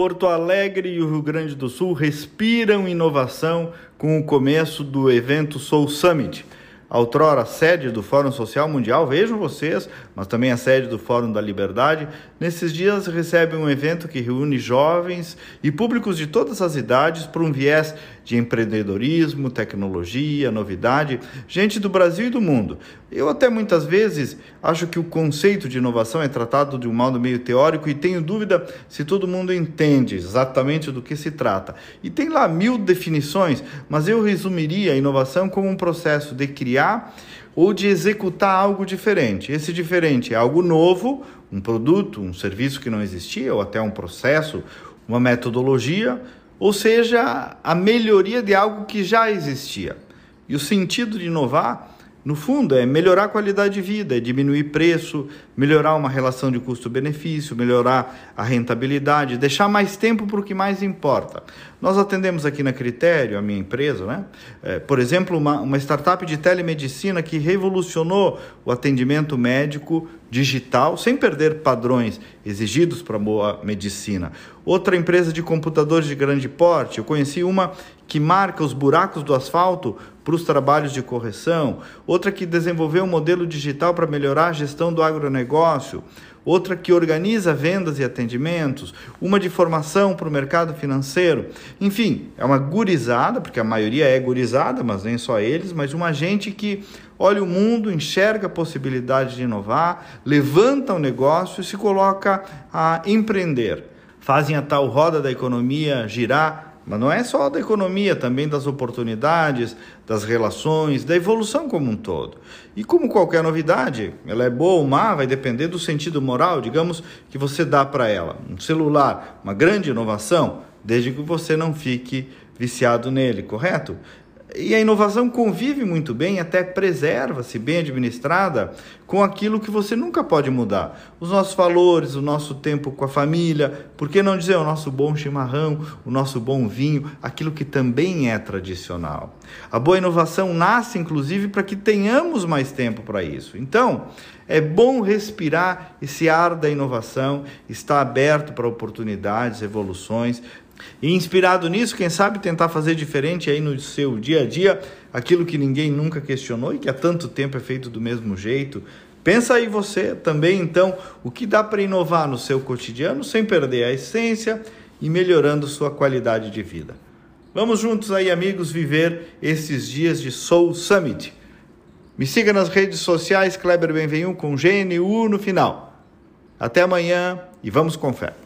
Porto Alegre e o Rio Grande do Sul respiram inovação com o começo do evento Soul Summit outrora sede do Fórum Social Mundial, vejam vocês, mas também a sede do Fórum da Liberdade, nesses dias recebe um evento que reúne jovens e públicos de todas as idades por um viés de empreendedorismo, tecnologia, novidade, gente do Brasil e do mundo. Eu até muitas vezes acho que o conceito de inovação é tratado de um modo meio teórico e tenho dúvida se todo mundo entende exatamente do que se trata. E tem lá mil definições, mas eu resumiria a inovação como um processo de criar criar ou de executar algo diferente. Esse diferente é algo novo, um produto, um serviço que não existia, ou até um processo, uma metodologia, ou seja, a melhoria de algo que já existia. E o sentido de inovar no fundo, é melhorar a qualidade de vida, é diminuir preço, melhorar uma relação de custo-benefício, melhorar a rentabilidade, deixar mais tempo para o que mais importa. Nós atendemos aqui na Critério, a minha empresa, né? É, por exemplo, uma, uma startup de telemedicina que revolucionou o atendimento médico digital sem perder padrões exigidos para boa medicina. Outra empresa de computadores de grande porte, eu conheci uma que marca os buracos do asfalto para os trabalhos de correção, outra que desenvolveu um modelo digital para melhorar a gestão do agronegócio, outra que organiza vendas e atendimentos, uma de formação para o mercado financeiro. Enfim, é uma gurizada, porque a maioria é gurizada, mas nem só eles, mas uma gente que olha o mundo, enxerga a possibilidade de inovar, levanta o negócio e se coloca a empreender. Fazem a tal roda da economia girar mas não é só da economia, também das oportunidades, das relações, da evolução como um todo. E como qualquer novidade, ela é boa ou má, vai depender do sentido moral, digamos, que você dá para ela. Um celular, uma grande inovação, desde que você não fique viciado nele, correto? E a inovação convive muito bem, até preserva-se bem administrada com aquilo que você nunca pode mudar. Os nossos valores, o nosso tempo com a família, por que não dizer o nosso bom chimarrão, o nosso bom vinho, aquilo que também é tradicional. A boa inovação nasce, inclusive, para que tenhamos mais tempo para isso. Então, é bom respirar esse ar da inovação, estar aberto para oportunidades, evoluções, e inspirado nisso, quem sabe tentar fazer diferente aí no seu dia a dia, aquilo que ninguém nunca questionou e que há tanto tempo é feito do mesmo jeito. Pensa aí você também, então, o que dá para inovar no seu cotidiano sem perder a essência e melhorando sua qualidade de vida. Vamos juntos aí, amigos, viver esses dias de Soul Summit. Me siga nas redes sociais, Kleber Benvenu com GNU no final. Até amanhã e vamos com fé.